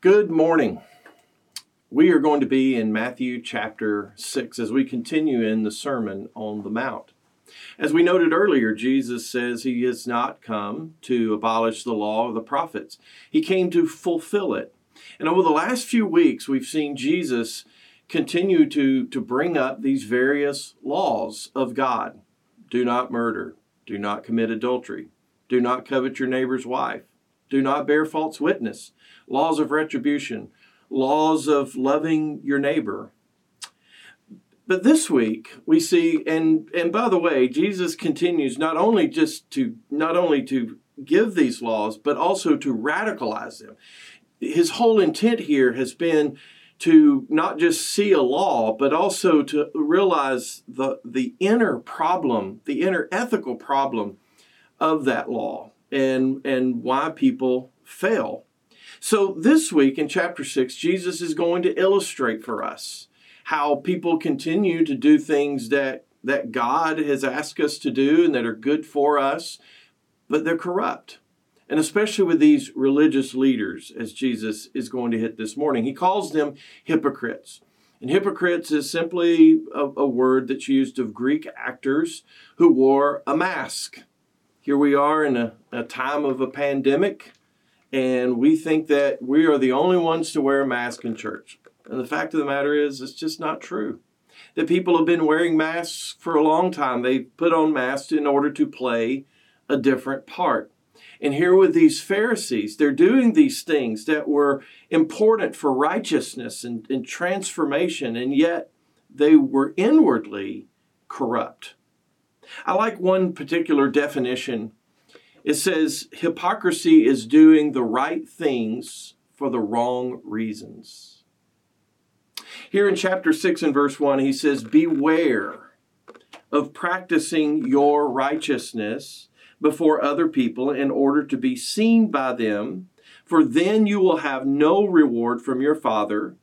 Good morning. We are going to be in Matthew chapter 6 as we continue in the Sermon on the Mount. As we noted earlier, Jesus says he has not come to abolish the law of the prophets, he came to fulfill it. And over the last few weeks, we've seen Jesus continue to, to bring up these various laws of God do not murder, do not commit adultery, do not covet your neighbor's wife, do not bear false witness, laws of retribution, laws of loving your neighbor. But this week we see, and and by the way, Jesus continues not only just to not only to give these laws, but also to radicalize them. His whole intent here has been to not just see a law, but also to realize the, the inner problem, the inner ethical problem of that law and, and why people fail. So this week in chapter 6, Jesus is going to illustrate for us how people continue to do things that, that God has asked us to do and that are good for us, but they're corrupt and especially with these religious leaders, as Jesus is going to hit this morning. He calls them hypocrites. And hypocrites is simply a, a, word that's used of Greek actors who wore a mask. Here we are in a, a time of a pandemic, and we think that we are the only ones to wear a mask in church. And the fact of the matter is, it's just not true. That people have been wearing masks for a long time. They put on masks in order to play a different part. And here with these Pharisees, they're doing these things that were important for righteousness and, and transformation, and yet they were inwardly corrupt. I like one particular definition. It says hypocrisy is doing the right things for the wrong reasons. Here in chapter 6 and verse 1, he says, Beware of practicing your righteousness before other people in order to be seen by them, for then you will have no reward from your Father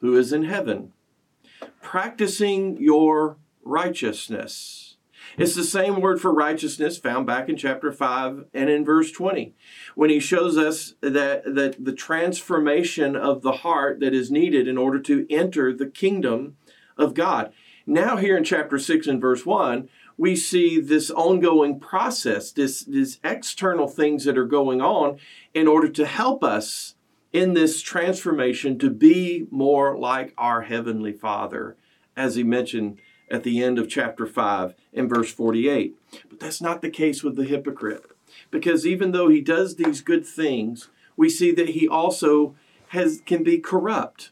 who is in heaven. Practicing your righteousness. It's the same word for righteousness found back in chapter 5 and in verse 20, when he shows us that, that the transformation of the heart that is needed in order to enter the kingdom of God. Now, here in chapter 6 and verse 1, we see this ongoing process, this, these external things that are going on in order to help us in this transformation to be more like our Heavenly Father, as he mentioned at the end of chapter 5 and verse 48. But that's not the case with the hypocrite, because even though he does these good things, we see that he also has can be corrupt.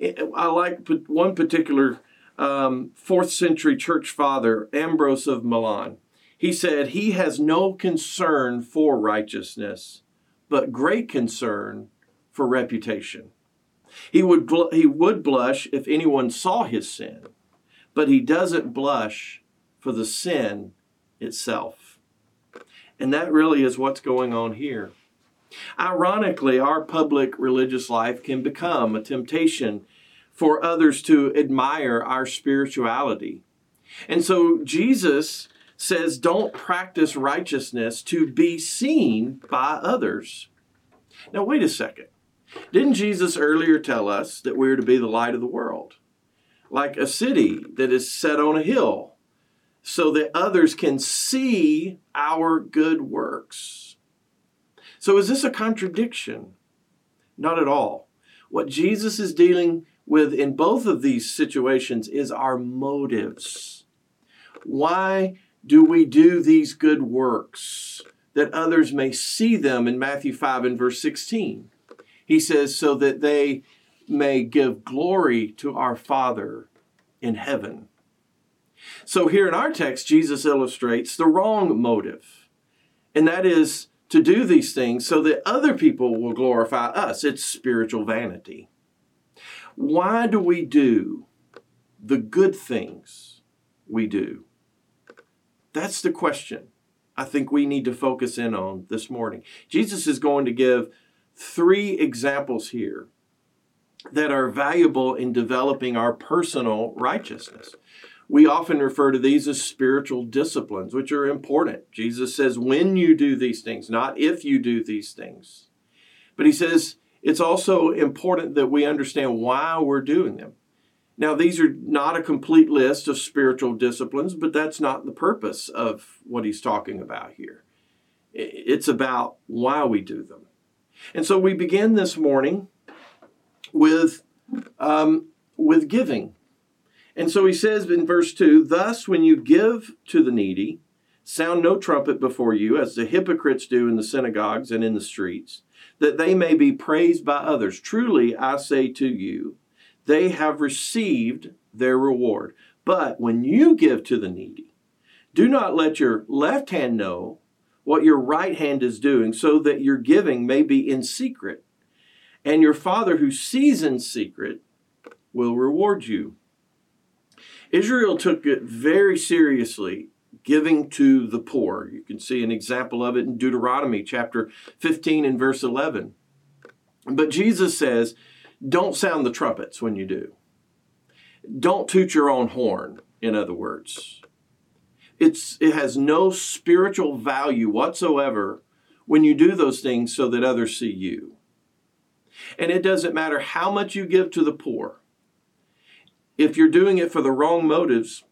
I like one particular um, fourth century church father, Ambrose of Milan. He said, He has no concern for righteousness, but great concern for reputation. He would, bl- he would blush if anyone saw his sin, but he doesn't blush for the sin itself. And that really is what's going on here. Ironically, our public religious life can become a temptation for others to admire our spirituality. And so Jesus says, don't practice righteousness to be seen by others. Now, wait a second. Didn't Jesus earlier tell us that we're to be the light of the world? Like a city that is set on a hill, so that others can see our good works. So, is this a contradiction? Not at all. What Jesus is dealing with in both of these situations is our motives. Why do we do these good works? That others may see them in Matthew 5 and verse 16. He says, so that they may give glory to our Father in heaven. So, here in our text, Jesus illustrates the wrong motive, and that is to do these things so that other people will glorify us. It's spiritual vanity. Why do we do the good things we do? That's the question I think we need to focus in on this morning. Jesus is going to give three examples here that are valuable in developing our personal righteousness. We often refer to these as spiritual disciplines, which are important. Jesus says, when you do these things, not if you do these things. But he says, it's also important that we understand why we're doing them. Now, these are not a complete list of spiritual disciplines, but that's not the purpose of what he's talking about here. It's about why we do them. And so we begin this morning with, um, with giving. And so he says in verse 2 Thus, when you give to the needy, sound no trumpet before you, as the hypocrites do in the synagogues and in the streets, that they may be praised by others. Truly, I say to you, they have received their reward. But when you give to the needy, do not let your left hand know what your right hand is doing, so that your giving may be in secret. And your Father who sees in secret will reward you. Israel took it very seriously, giving to the poor. You can see an example of it in Deuteronomy chapter 15 and verse 11. But Jesus says, don't sound the trumpets when you do. Don't toot your own horn, in other words. It's, it has no spiritual value whatsoever when you do those things so that others see you. And it doesn't matter how much you give to the poor. If you're doing it for the wrong motives,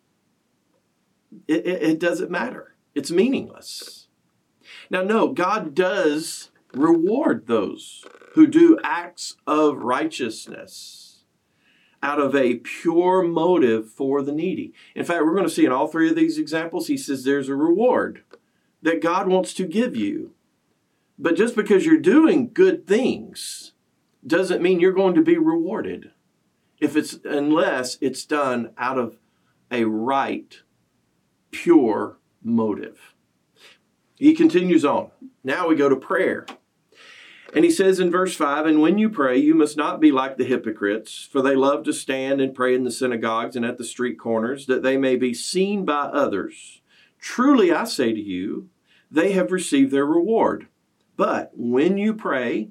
it, it, it doesn't matter. It's meaningless. Now, no, God does reward those who do acts of righteousness out of a pure motive for the needy. In fact, we're going to see in all three of these examples, he says there's a reward that God wants to give you. But just because you're doing good things doesn't mean you're going to be rewarded if it's unless it's done out of a right pure motive. He continues on. Now we go to prayer. And he says in verse 5 And when you pray, you must not be like the hypocrites, for they love to stand and pray in the synagogues and at the street corners, that they may be seen by others. Truly I say to you, they have received their reward. But when you pray,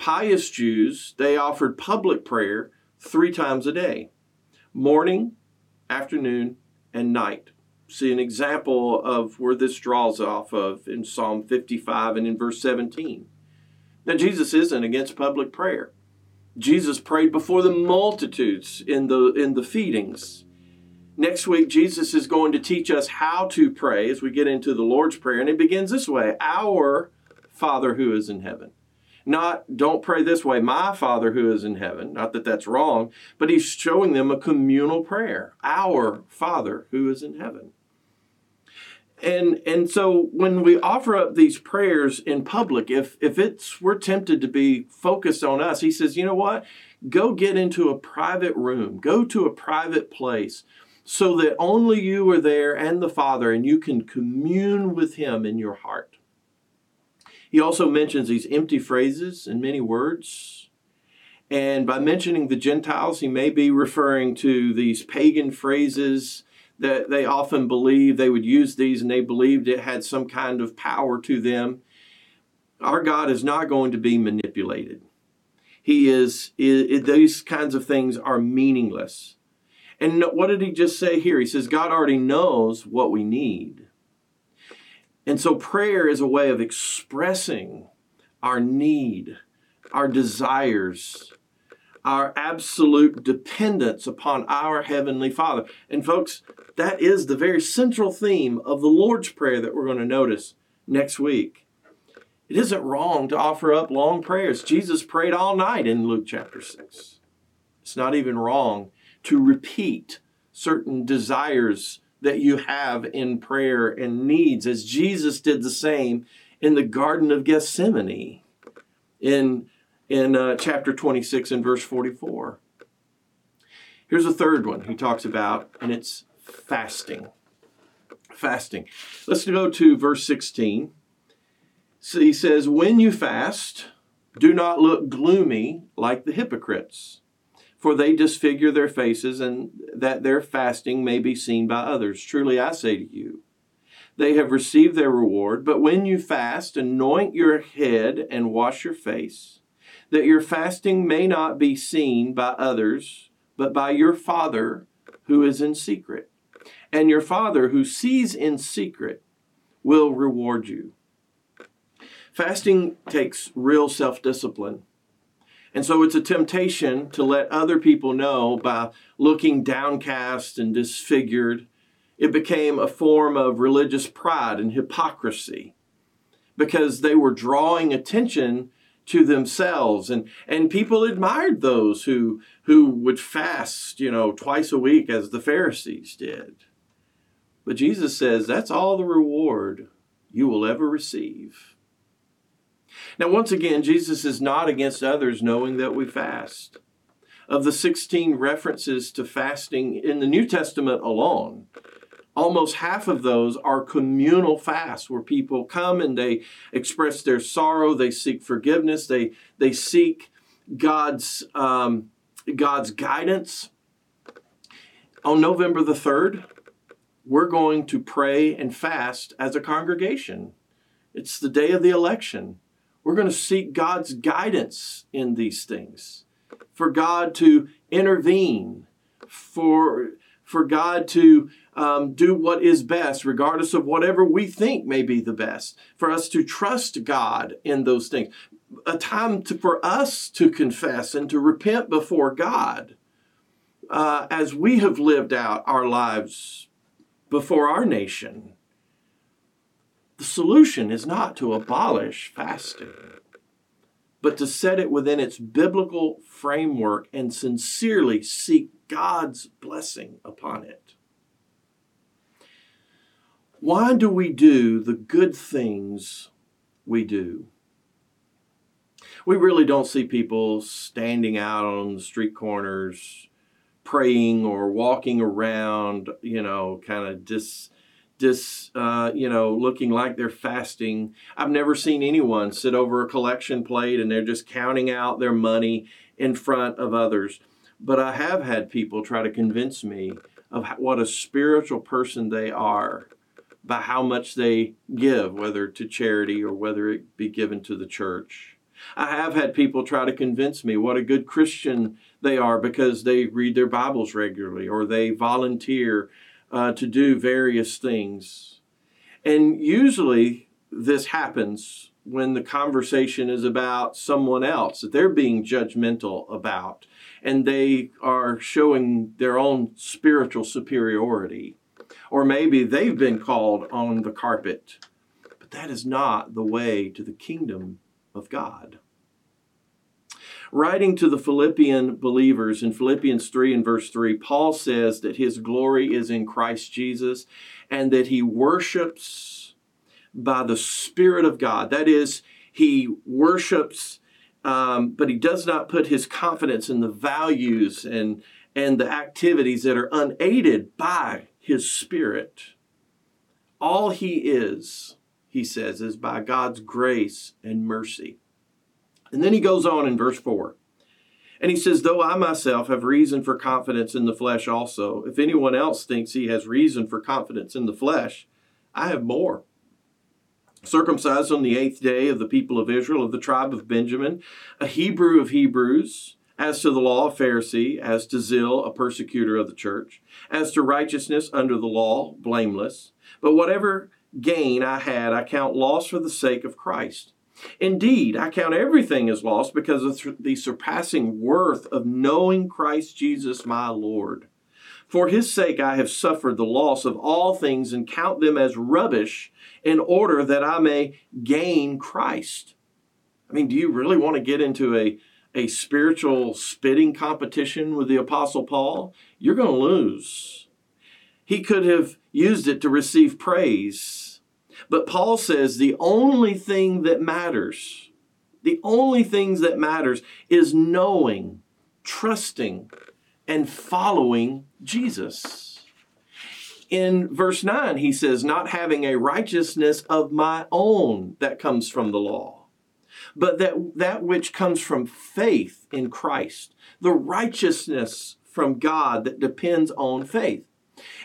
pious Jews, they offered public prayer three times a day morning, afternoon, and night see an example of where this draws off of in Psalm 55 and in verse 17. Now, Jesus isn't against public prayer. Jesus prayed before the multitudes in the, in the feedings. Next week, Jesus is going to teach us how to pray as we get into the Lord's Prayer. And it begins this way Our Father who is in heaven. Not, don't pray this way, my Father who is in heaven. Not that that's wrong, but he's showing them a communal prayer. Our Father who is in heaven. And and so when we offer up these prayers in public, if if it's we're tempted to be focused on us, he says, you know what? Go get into a private room, go to a private place so that only you are there and the Father, and you can commune with Him in your heart. He also mentions these empty phrases and many words. And by mentioning the Gentiles, he may be referring to these pagan phrases that they often believed they would use these and they believed it had some kind of power to them. Our God is not going to be manipulated. He is, is these kinds of things are meaningless. And what did he just say here? He says, God already knows what we need. And so prayer is a way of expressing our need, our desires, our absolute dependence upon our Heavenly Father. And, folks, that is the very central theme of the Lord's Prayer that we're going to notice next week. It isn't wrong to offer up long prayers. Jesus prayed all night in Luke chapter 6. It's not even wrong to repeat certain desires that you have in prayer and needs, as Jesus did the same in the Garden of Gethsemane in in uh, chapter 26 and verse 44. Here's a third one he talks about, and it's fasting. Fasting. Let's go to verse 16. So he says, When you fast, Do not look gloomy like the hypocrites, for they disfigure their faces, and that their fasting may be seen by others. Truly I say to you, they have received their reward. But when you fast, anoint your head and wash your face, that your fasting may not be seen by others, but by your Father who is in secret. And your Father who sees in secret will reward you. Fasting takes real self discipline. And so it's a temptation to let other people know by looking downcast and disfigured. It became a form of religious pride and hypocrisy because they were drawing attention to themselves. And and people admired those who who would fast you know twice a week as the pharisees did. But jesus says that's all the reward you will ever receive now, once again, Jesus is not against others knowing that we fast. Of the 16 references to fasting in the New Testament alone, almost half of those are communal fasts where people come and they express their sorrow, they seek forgiveness, they, they seek God's, um, God's guidance. On November the 3rd, we're going to pray and fast as a congregation. It's the day of the election. We're going to seek God's guidance in these things, for God to intervene, for, for God to um, do what is best, regardless of whatever we think may be the best, for us to trust God in those things. A time to, for us to confess and to repent before God uh, as we have lived out our lives before our nation. The solution is not to abolish fasting, but to set it within its biblical framework and sincerely seek God's blessing upon it. Why do we do the good things we do? We really don't see people standing out on the street corners praying or walking around, you know, kind of dis just uh, you know looking like they're fasting. I've never seen anyone sit over a collection plate and they're just counting out their money in front of others. But i have had people try to convince me of what a spiritual person they are by how much they give whether to charity or whether it be given to the church. I have had people try to convince me what a good christian they are because they read their bibles regularly or they volunteer uh, to do various things. And usually this happens when the conversation is about someone else that they're being judgmental about and they are showing their own spiritual superiority. Or maybe they've been called on the carpet. But that is not the way to the kingdom of God. Writing to the Philippian believers in Philippians 3 and verse 3, Paul says that his glory is in Christ Jesus and that he worships by the Spirit of God. That is, he worships, um, but he does not put his confidence in the values and, and the activities that are unaided by his Spirit. All he is, he says, is by God's grace and mercy. And then he goes on in verse 4. And he says, Though I myself have reason for confidence in the flesh also, if anyone else thinks he has reason for confidence in the flesh, I have more. Circumcised on the eighth day of the people of Israel, of the tribe of Benjamin, a Hebrew of Hebrews, as to the law, a Pharisee, as to zeal, a persecutor of the church, as to righteousness under the law, blameless. But whatever gain I had, I count loss for the sake of Christ. Indeed, I count everything as lost because of the surpassing worth of knowing Christ Jesus my Lord. For his sake I have suffered the loss of all things and count them as rubbish in order that I may gain Christ. I mean, do you really want to get into a, a spiritual spitting competition with the Apostle Paul? You're going to lose. He could have used it to receive praise but Paul says the only thing that matters, the only things that matters is knowing, trusting, and following Jesus. In verse 9, he says, not having a righteousness of my own that comes from the law, but that, that which comes from faith in Christ, the righteousness from God that depends on faith.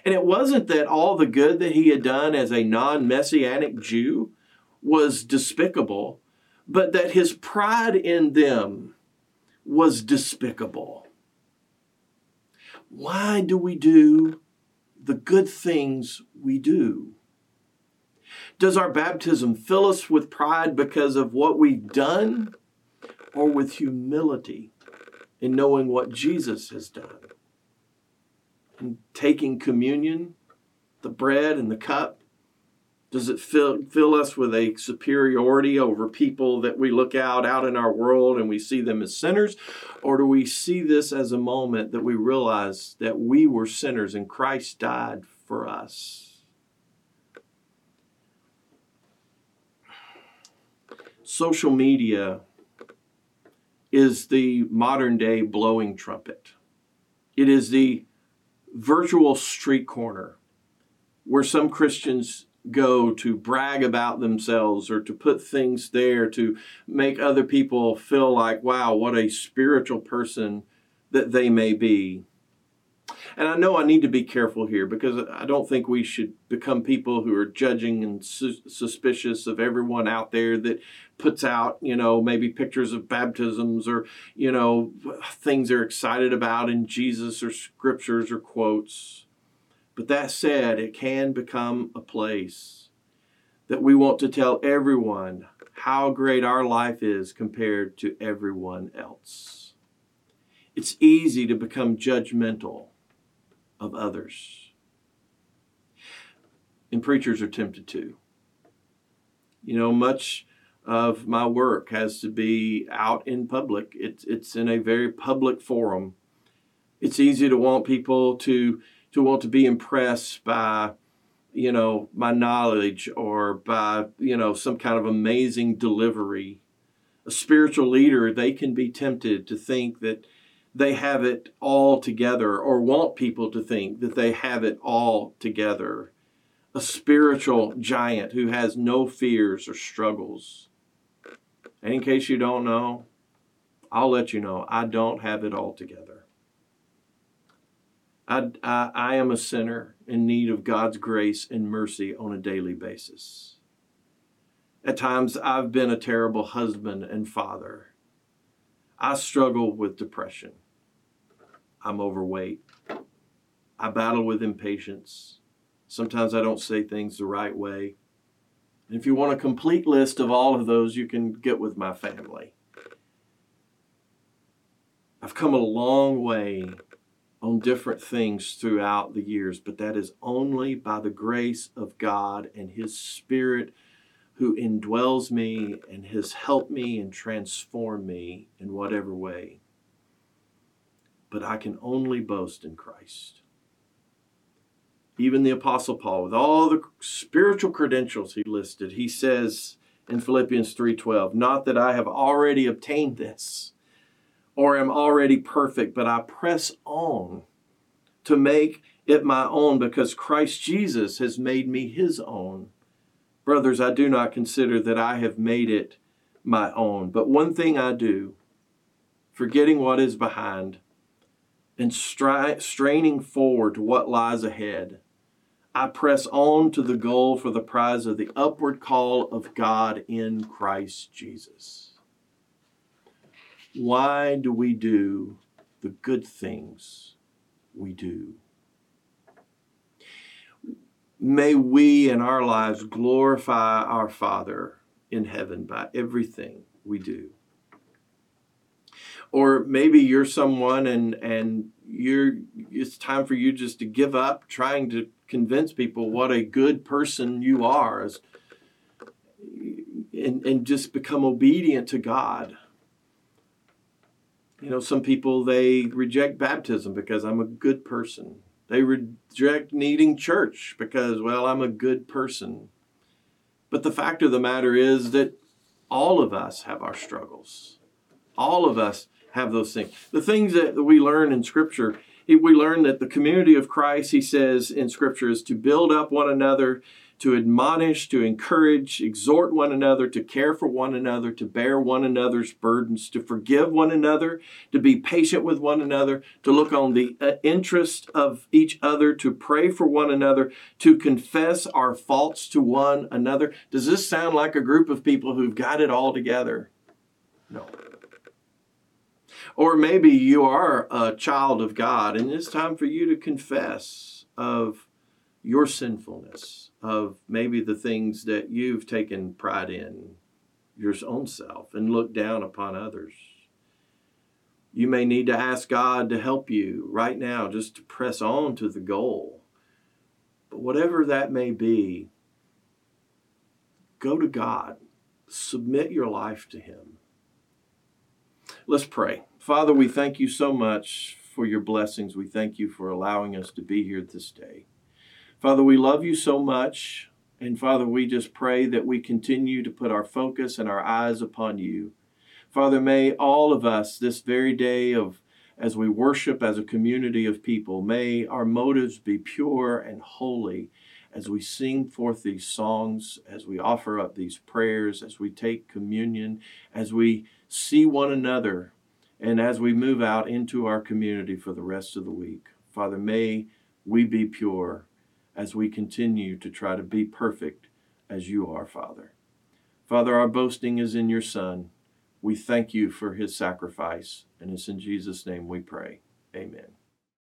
And it wasn't that all the good that he had done as a non messianic Jew was despicable, but that his pride in them was despicable. Why do we do the good things we do? Does our baptism fill us with pride because of what we've done or with humility in knowing what Jesus has done? And taking communion, the bread and the cup, does it fill, fill us with a superiority over people that we look out out in our world and we see them as sinners? Or do we see this as a moment that we realize that we were sinners and Christ died for us? Social media is the modern day blowing trumpet. It is the virtual street corner where some Christians go to brag about themselves or to put things there to make other people feel like, wow, what a spiritual person that they may be. And I know I need to be careful here because I don't think we should become people who are judging and su- suspicious of everyone out there that puts out, you know, maybe pictures of baptisms or, you know, things they're excited about in Jesus or scriptures or quotes. But that said, it can become a place that we want to tell everyone how great our life is compared to everyone else. It's easy to become judgmental of others. And preachers are tempted to. You know, much of my work has to be out in public. It's it's in a very public forum. It's easy to want people to to want to be impressed by you know my knowledge or by you know some kind of amazing delivery a spiritual leader they can be tempted to think that they have it all together or want people to think that they have it all together a spiritual giant who has no fears or struggles and in case you don't know i'll let you know i don't have it all together I, I, I am a sinner in need of God's grace and mercy on a daily basis. At times, I've been a terrible husband and father. I struggle with depression. I'm overweight. I battle with impatience. Sometimes I don't say things the right way. And if you want a complete list of all of those, you can get with my family. I've come a long way on different things throughout the years, but that is only by the grace of God and His Spirit who indwells me and has helped me and transformed me in whatever way. But I can only boast in Christ. Even the Apostle Paul, with all the spiritual credentials he listed, he says in Philippians 3:12, "Not that I have already obtained this." or am already perfect, but I press on to make it my own because Christ Jesus has made me his own. Brothers, I do not consider that I have made it my own, but one thing I do, forgetting what is behind and stri- straining forward to what lies ahead. I press on to the goal for the prize of the upward call of God in Christ Jesus. Why do we do the good things we do? May we in our lives glorify our Father in heaven by everything we do. Or maybe you're someone and, and you're it's time for you just to give up trying to convince people what a good person you are and, and just become obedient to God you know, some people they reject baptism because I'm a good person. They reject needing church because, well, I'm a good person. But the fact of the matter is that all of us have our struggles. All of us have those things. The things that we learn in Scripture, we learn that the community of Christ, he says in Scripture, is to build up one another, to admonish, to encourage, exhort one another, to care for one another, to bear one another's burdens, to forgive one another, to be patient with one another, to look on the uh, interest of each other, to pray for one another, to confess our faults to one another. Does this sound like a group of people who've got it all together? No. Or maybe you are a child of God and it's time for you to confess of your sinfulness, of maybe the things that you've taken pride in your own self and look down upon others. You may need to ask God to help you right now just to press on to the goal. But whatever that may be, go to God, submit your life to Him. Let's pray. Father, we thank you so much for your blessings. We thank you for allowing us to be here this day. Father, we love you so much. And Father, we just pray that we continue to put our focus and our eyes upon you. Father, may all of us this very day of as we worship as a community of people, may our motives be pure and holy as we sing forth these songs, as we offer up these prayers, as we take communion, as we see one another, and as we move out into our community for the rest of the week. Father, may we be pure as we continue to try to be perfect as you are, Father. Father, our boasting is in your Son. We thank you for his sacrifice, and it's in Jesus' name we pray. Amen.